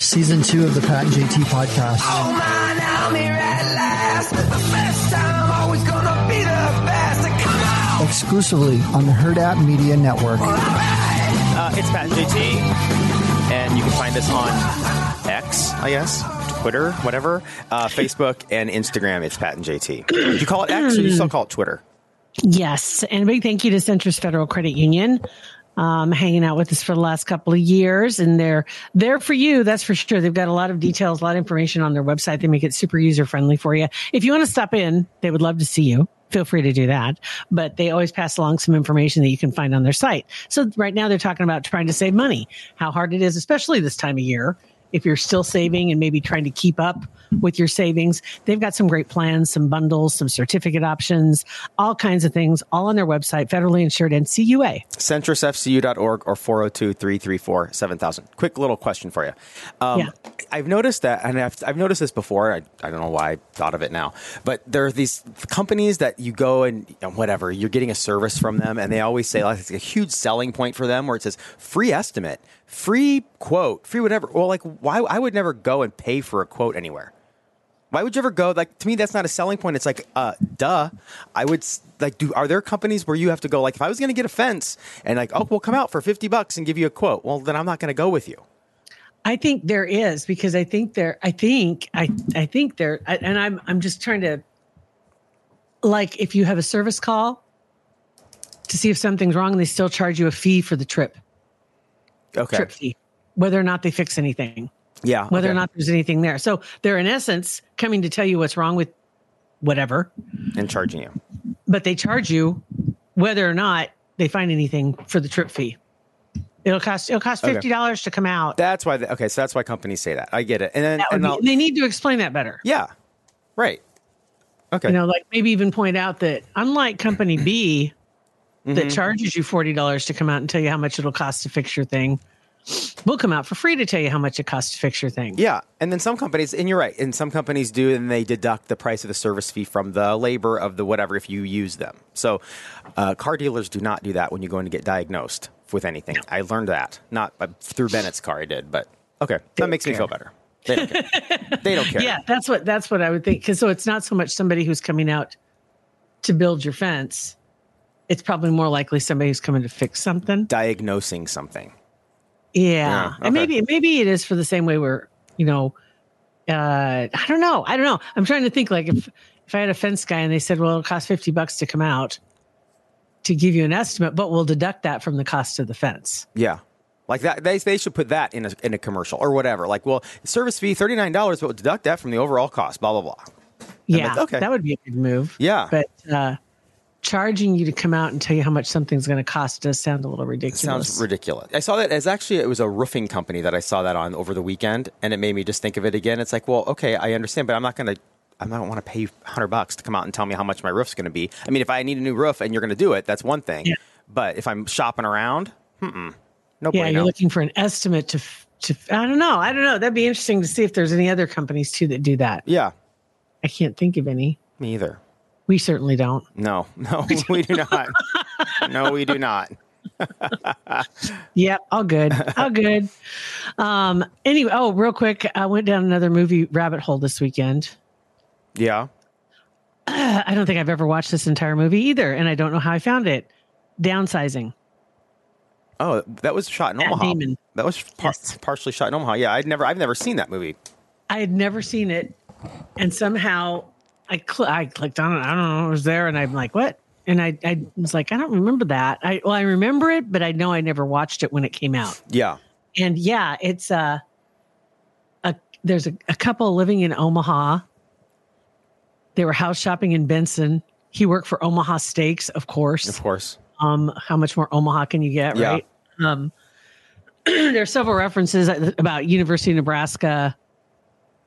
Season two of the Pat and JT podcast. Oh man, I'm here at last. The best time, always gonna be the best. Come on! Exclusively on the Hurrdat Media Network. Uh, it's Pat and JT, and you can find us on X, I guess, Twitter, whatever, uh, Facebook, and Instagram. It's Pat and JT. Do you call it X or do you still call it Twitter? Yes, and a big thank you to Centris Federal Credit Union, um, hanging out with us for the last couple of years, and they're there for you. That's for sure. They've got a lot of details, a lot of information on their website. They make it super user friendly for you. If you want to stop in, they would love to see you. Feel free to do that, but they always pass along some information that you can find on their site. So right now they're talking about trying to save money, how hard it is, especially this time of year if you're still saving and maybe trying to keep up with your savings, they've got some great plans, some bundles, some certificate options, all kinds of things, all on their website, federally insured NCUA. CentrisFCU.org or 402 334 7000. Quick little question for you. Um, Yeah. I've noticed that, and I've, I've noticed this before. I, I don't know why I thought of it now, but there are these companies that you go and you know, whatever, you're getting a service from them, and they always say like it's a huge selling point for them where it says free estimate, free quote, free whatever. Well, like, why? I would never go and pay for a quote anywhere. Why would you ever go? Like to me, that's not a selling point. It's like, uh, duh. I would like. Do are there companies where you have to go? Like, if I was going to get a fence and like, oh, we'll come out for fifty bucks and give you a quote. Well, then I'm not going to go with you. I think there is because I think there, I think, I, I think there, I, and I'm, I'm just trying to, like, if you have a service call to see if something's wrong, they still charge you a fee for the trip, Okay. trip fee, whether or not they fix anything. Yeah. whether or not there's anything there. So they're in essence coming to tell you what's wrong with whatever, and charging you. but they charge you whether or not they find anything for the trip fee. It'll cost it'll cost fifty dollars to come out. That's why. The, okay, so that's why companies say that. I get it. And then and be- they need to explain that better. yeah, right. Okay. You know, like maybe even point out that unlike company B Mm-hmm. that charges you forty dollars to come out and tell you how much it'll cost to fix your thing, we'll come out for free to tell you how much it costs to fix your thing. Yeah, and then some companies, and you're right, and some companies do, and they deduct the price of the service fee from the labor of the whatever if you use them. So, uh, car dealers do not do that when you go in to get diagnosed with anything. I learned that not uh, through Bennett's car, I did, but okay, that makes me feel better. They don't care. they don't care. Yeah, that's what that's what I would think. Because so it's not so much somebody who's coming out to build your fence. It's probably more likely somebody who's coming to fix something. diagnosing something. Yeah, Yeah, okay. and maybe maybe it is for the same way we're you know, uh, I don't know, I don't know. I'm trying to think like if if I had a fence guy and they said, well, it'll cost fifty bucks to come out to give you an estimate, but we'll deduct that from the cost of the fence. Yeah. Like that, they, they should put that in a, in a commercial or whatever. Like, well, service fee thirty nine dollars, but we'll deduct that from the overall cost. Blah blah blah. Yeah, like, okay. that would be a good move. Yeah. but uh, charging you to come out and tell you how much something's going to cost does sound a little ridiculous. Sounds ridiculous. I saw that as actually it was a roofing company that I saw that on over the weekend, and it made me just think of it again. It's like, well, okay, I understand, but I'm not going to. I don't want to pay hundred bucks to come out and tell me how much my roof's going to be. I mean, if I need a new roof and you're going to do it, that's one thing. Yeah. But if I'm shopping around, mm-mm, no Yeah, bueno. you're looking for an estimate to to. I don't know. I don't know. That'd be interesting to see if there's any other companies too that do that. yeah, I can't think of any. me either. We certainly don't. No, no, we do not. no, we do not. Yep, all good, all good. Um. Anyway, oh, real quick, I went down another movie rabbit hole this weekend. Yeah. I don't think I've ever watched this entire movie either, and I don't know how I found it. Downsizing. Oh, that was shot in Matt Omaha. Damon. That was par- Yes. partially shot in Omaha. Yeah, I'd never, I've never seen that movie. I had never seen it, and somehow I cl- I clicked on it. I don't know. It was there, and I'm like, what? And I I was like, I don't remember that. I well, I remember it, but I know I never watched it when it came out. Yeah. And yeah, it's uh, a there's a, a couple living in Omaha. They were house shopping in Benson. He worked for Omaha Steaks, of course. Of course. Um, how much more Omaha can you get, Yeah. right? Um, there are several references about University of Nebraska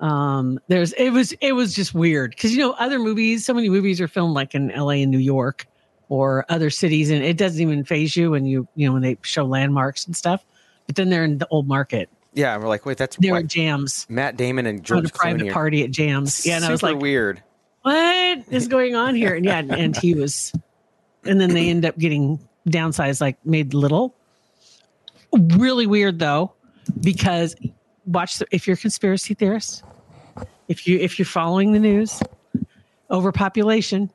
Um, there's it was it was just weird because you know other movies, so many movies are filmed like in L.A. and New York or other cities, and it doesn't even phase you when you you know when they show landmarks and stuff. But then they're in the old market. Yeah, and we're like, wait, that's They were Jams. Matt Damon and George a private party at Jams. Yeah, and I was like, weird. what is going on here? And yeah, and he was, and then they end up getting downsized, like made little. Really weird though, because watch the, if you're a conspiracy theorist, if you if you're following the news, overpopulation,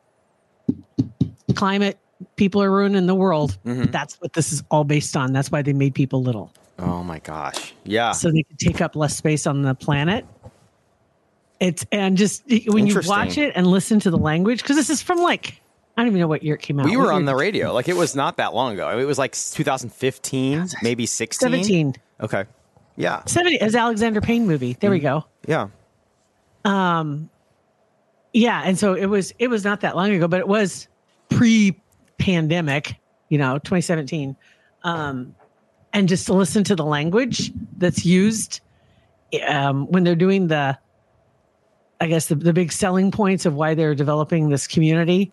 climate, people are ruining the world. Mm-hmm. That's what this is all based on. That's why they made people little Oh my gosh. Yeah. so they could take up less space on the planet. It's and just when you watch it and listen to the language, because this is from like I don't even know what year it came out. we What were on year the radio. Like it was not that long ago. It was like 2015, maybe 16. 17. Okay. Yeah. 70 as Alexander Payne movie. There we mm. go. Yeah. Yeah, and so it was it was not that long ago, but it was pre-pandemic, you know, 2017. Um and just to listen to the language that's used um when they're doing the I guess the, the big selling points of why they're developing this community.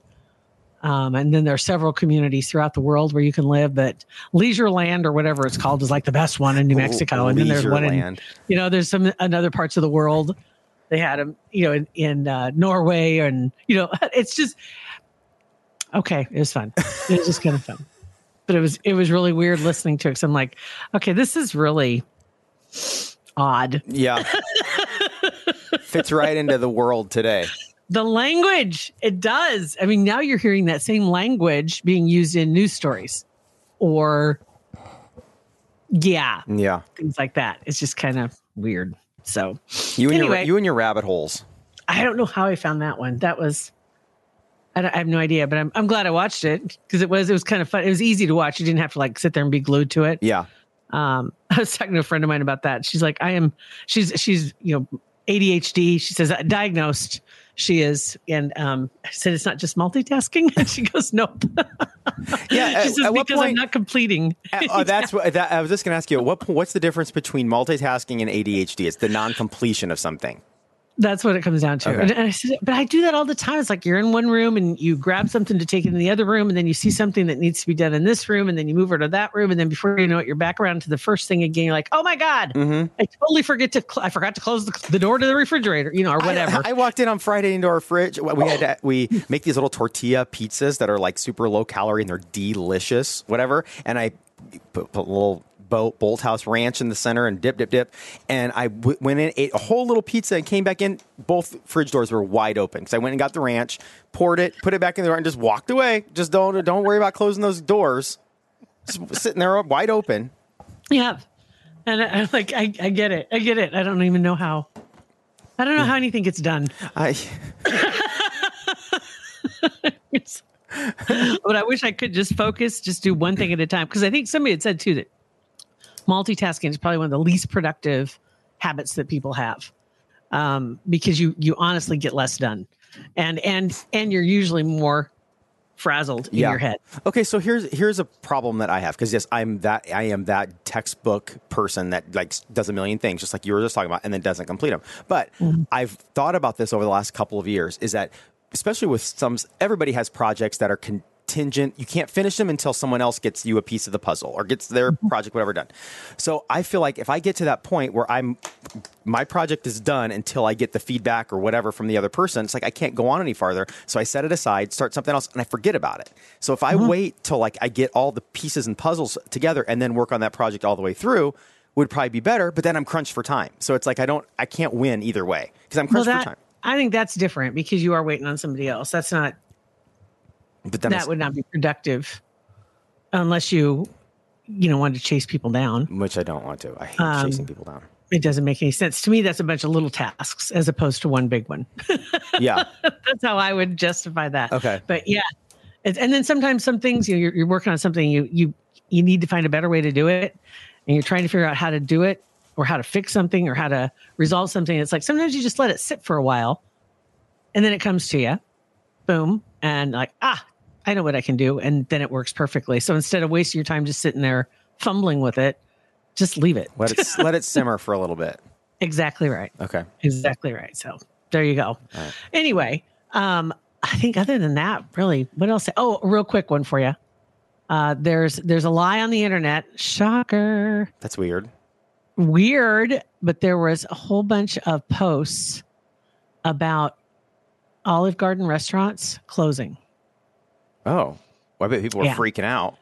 Um, and then there are several communities throughout the world where you can live, but Leisureland or whatever it's called is like the best one in New Mexico. And then there's one in, you know, there's some in other parts of the world. They had them, you know, in, in uh, Norway and, you know, it's just, okay. It was fun. It was just kind of fun, but it was, it was really weird listening to it. Cause I'm like, okay, this is really odd. Yeah. Fits right into the world today. The language, it does. I mean, now you're hearing that same language being used in news stories or, yeah, Yeah. things like that. It's just kind of weird. So, You and your Anyway. you and your rabbit holes. I don't know how I found that one. That was, I, I have no idea, but I'm, I'm glad I watched it because it was, it was kind of fun. It was easy to watch. You didn't have to like sit there and be glued to it. Yeah. Um, I was talking to a friend of mine about that. She's like, I am, she's, she's, you know, ADHD. She says diagnosed she is. And, um, I said, it's not just multitasking. And she goes, nope. Yeah. she At, says, at what because I'm point? not completing. uh, that's what that, I was just going to ask you. What what's the difference between multitasking and ADHD? It's the non-completion of something. That's what it comes down to. Okay. And, and I said, but I do that all the time. It's like you're in one room and you grab something to take it in the other room, and then you see something that needs to be done in this room, and then you move her to that room, and then before you know it, you're back around to the first thing again. You're like, oh my god, Mm-hmm. I totally forget to. Cl- I forgot to close the, the door to the refrigerator, you know, or whatever. I, I walked in on Friday into our fridge. We had to- we make these little tortilla pizzas that are like super low calorie and they're delicious, whatever. And I put, put a little Bo- Bolthouse Ranch in the center and dip, dip, dip. And I w- went in, ate a whole little pizza, and came back in. Both fridge doors were wide open So I went and got the ranch, poured it, put it back in the door, and just walked away. Just don't don't worry about closing those doors. Just sitting there wide open. yeah, and I, I'm like, I, I get it, I get it. I don't even know how. I don't know how anything gets done. I but I wish I could just focus, just do one thing at a time. Because I think somebody had said too that multitasking is probably one of the least productive habits that people have, um, because you you honestly get less done, and and and you're usually more frazzled in your head. Okay, so here's here's a problem that I have because yes, I'm that I am that textbook person that like does a million things, just like you were just talking about, and then doesn't complete them. But I've thought about this over the last couple of years. Is that especially with some everybody has projects that are contingent. You can't finish them until someone else gets you a piece of the puzzle or gets their mm-hmm. project whatever done. So I feel like if I get to that point where I'm my project is done until I get the feedback or whatever from the other person. It's like I can't go on any farther. So I set it aside, start something else, and I forget about it. So if I mm-hmm. wait till like I get all the pieces and puzzles together and then work on that project all the way through, would probably be better. But then I'm crunched for time. So it's like I don't, I can't win either way because I'm Well, crunched for time. I think that's different because you are waiting on somebody else. That's not But that would not be productive unless you you know wanted to chase people down. which I don't want to. I hate Um, chasing people down. It doesn't make any sense to me. That's a bunch of little tasks as opposed to one big one. Yeah. that's how I would justify that. Okay. but yeah, it's, and then sometimes some things you know, you're, you're working on something you you you need to find a better way to do it, and you're trying to figure out how to do it or how to fix something or how to resolve something. It's like sometimes you just let it sit for a while, and then it comes to you, boom, and like ah, I know what I can do, and then it works perfectly. So instead of wasting your time just sitting there fumbling with it, just leave it. Let it let it simmer for a little bit. Exactly right. Okay. Exactly right. So there you go. Anyway, um, I think other than that, really, what else? Oh, a real quick one for you. Uh, there's there's a lie on the internet. Shocker. That's weird. Weird, but there was a whole bunch of posts about Olive Garden restaurants closing. Oh, well, I bet people were Yeah. freaking out.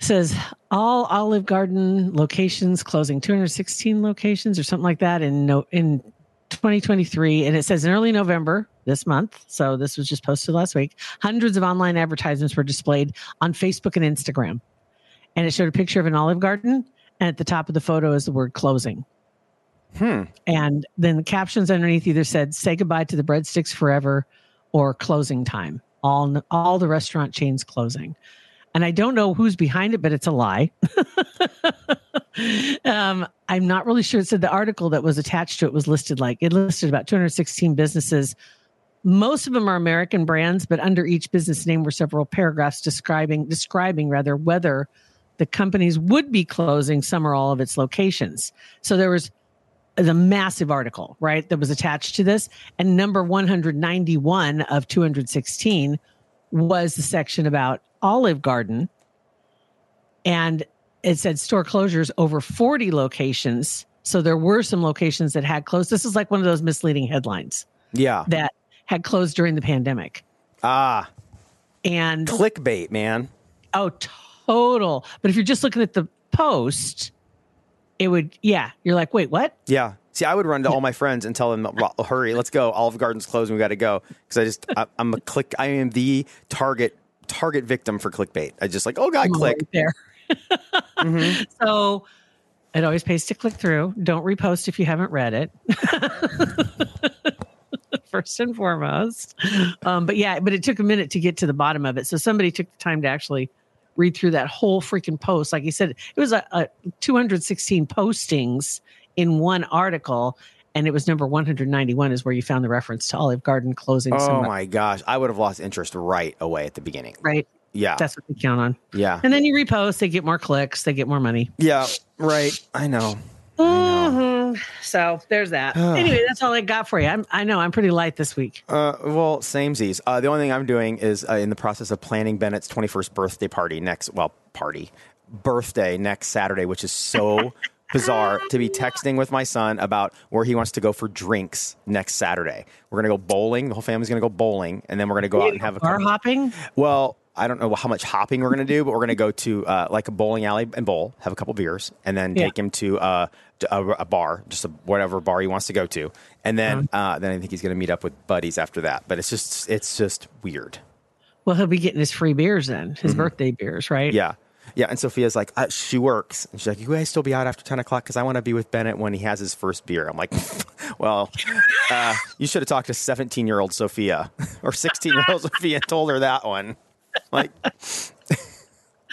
says all Olive Garden locations closing 216 locations or something like that in no in 2023 and it says in early November this month so this was just posted last week hundreds of online advertisements were displayed on Facebook and Instagram and it showed a picture of an Olive Garden and at the top of the photo is the word closing Hmm. and then the captions underneath either said say goodbye to the breadsticks forever or closing time all all the restaurant chains closing. And i don't know who's behind it but it's a lie. Um, i'm not really sure. It said the article that was attached to it was listed like it listed about 216 businesses. Most of them are american brands but under each business name were several paragraphs describing describing rather whether the companies would be closing some or all of its locations. So there was the massive article, right, that was attached to this. And number 191 of 216 was the section about Olive Garden. And it said store closures over 40 locations. So there were some locations that had closed. This is like one of those misleading headlines Yeah. that had closed during the pandemic. Ah, And clickbait, man. oh, total. But if you're just looking at the post, it would, yeah, you're like, wait, what? Yeah. See, I would run to all my friends and tell them, "Well, "Hurry, let's go! Olive Garden's closing. We got to go." Because I just, I, I'm a click. I am the target target victim for clickbait. I just like, oh god, I'm click. right there. So it always pays to click through. Don't repost if you haven't read it. First and foremost. Um, but yeah, but it took a minute to get to the bottom of it. So somebody took the time to actually read through that whole freaking post. Like you said, it was a, a 216 postings in one article. And it was number 191 is where you found the reference to Olive Garden closing. Oh some, my gosh, I would have lost interest right away at the beginning. Right. Yeah. That's what they count on. yeah. And then you repost, they get more clicks, they get more money. Yeah. Right. I know. Mhm. So there's that. anyway, that's all I got for you. I'm, I know I'm pretty light this week. Uh, well, samesies. Uh, the only thing I'm doing is uh, in the process of planning Bennett's 21st birthday party next, well, party, birthday next Saturday, which is so bizarre to be texting with my son about where he wants to go for drinks next Saturday. We're going to go bowling. The whole family's going to go bowling, and then we're going to go out and have a car hopping. Well, I don't know how much hopping we're going to do, but we're going to go to uh, like a bowling alley and bowl, have a couple beers, and then Yeah. take him to uh, a, a bar, just a, whatever bar he wants to go to, and then Uh-huh. uh, then I think he's going to meet up with buddies after that. But it's just it's just weird. Well, he'll be getting his free beers then, his birthday beers, right? Mm-hmm. Yeah. Yeah, and Sophia's like, uh, she works, and she's like, "You guys still be out after ten o'clock because I want to be with Bennett when he has his first beer." I'm like, "Well, uh, you should have talked to seventeen-year-old Sophia or sixteen-year-old Sophia and told her that one." Like,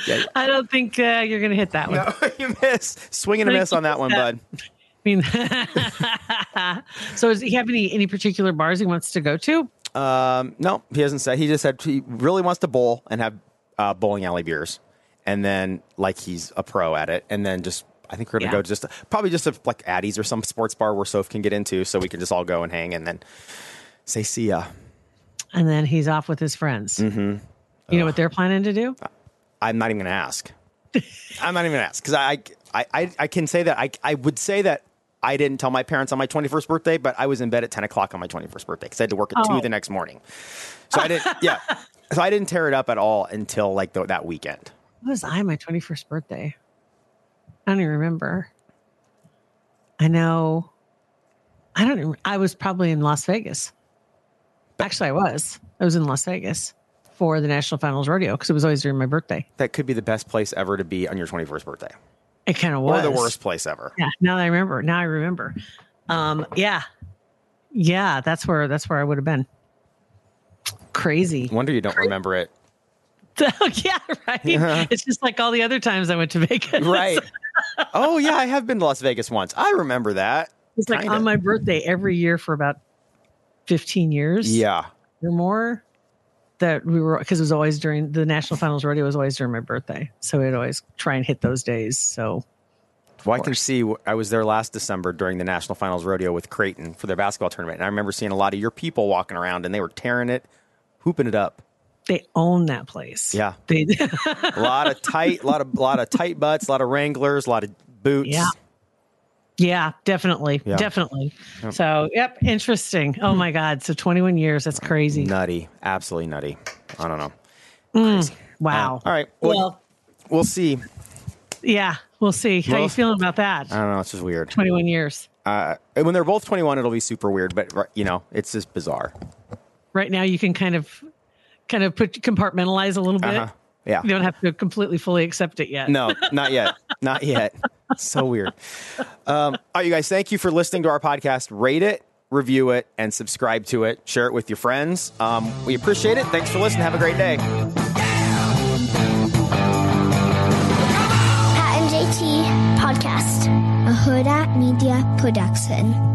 yeah, I don't think uh, you're going to hit that one. No, you miss. Swing and a miss on that one, bud. I mean, so does he have any any particular bars he wants to go to? Um, no, he hasn't said. He just said he really wants to bowl and have uh, bowling alley beers, and then like he's a pro at it, and then just I think we're gonna Yeah. go just probably just a, like Addie's or some sports bar where Soph can get into, so we can just all go and hang, and then say see ya. And then he's off with his friends. Mm-hmm. You know what they're planning to do? I'm not even gonna ask. I'm not even gonna ask because I, I I I can say that I I would say that. I didn't tell my parents on my 21st birthday, but I was in bed at 10 o'clock on my 21st birthday because I had to work at Oh. 2 the next morning. So I didn't, yeah. So I didn't tear it up at all until like the, that weekend. What was I my 21st birthday? I don't even remember. I know. I don't. Even, I was probably in Las Vegas. Actually, I was. I was in Las Vegas for the National Finals Rodeo because it was always during my birthday. That could be the best place ever to be on your 21st birthday, It kind of or was the worst place ever. Yeah. Now that I remember. Now I remember. Um. Yeah. Yeah. That's where. That's where I would have been. Crazy. Wonder you don't remember it. yeah. Right. It's just like all the other times I went to Vegas. Right. oh yeah, I have been to Las Vegas once. I remember that. It's like Kinda. on my birthday every year for about 15 years. Yeah. or more that we were because it was always during the national finals rodeo was always during my birthday so we'd always try and hit those days so Well, I can see. I was there last December during the National Finals Rodeo with Creighton for their basketball tournament, and I remember seeing a lot of your people walking around, and they were tearing it, hooping it up. They own that place. Yeah. They, A lot of tight, a lot of, lot of tight butts, a lot of Wranglers, a lot of boots. Yeah. Yeah, definitely. Yeah. Definitely. So, yep, interesting. Oh my God. So 21 years. That's crazy. nutty, absolutely nutty. I don't know. Wow. All right, well, Well, we'll see. yeah, we'll see. How Well- you feeling about that? I don't know. It's just weird. 21 years. Uh, when they're both 21, it'll be super weird, but you know, it's just bizarre. Right now, you can kind of, kind of put compartmentalize a little bit. Uh-huh. Yeah. You don't have to completely fully accept it yet. No, not yet. Not yet. So weird. Um, all right, you guys, thank you for listening to our podcast. Rate it, review it, and subscribe to it. Share it with your friends. Um, we appreciate it. Thanks for listening. Have a great day. Pat and JT Podcast, a Hurrdat Media Production.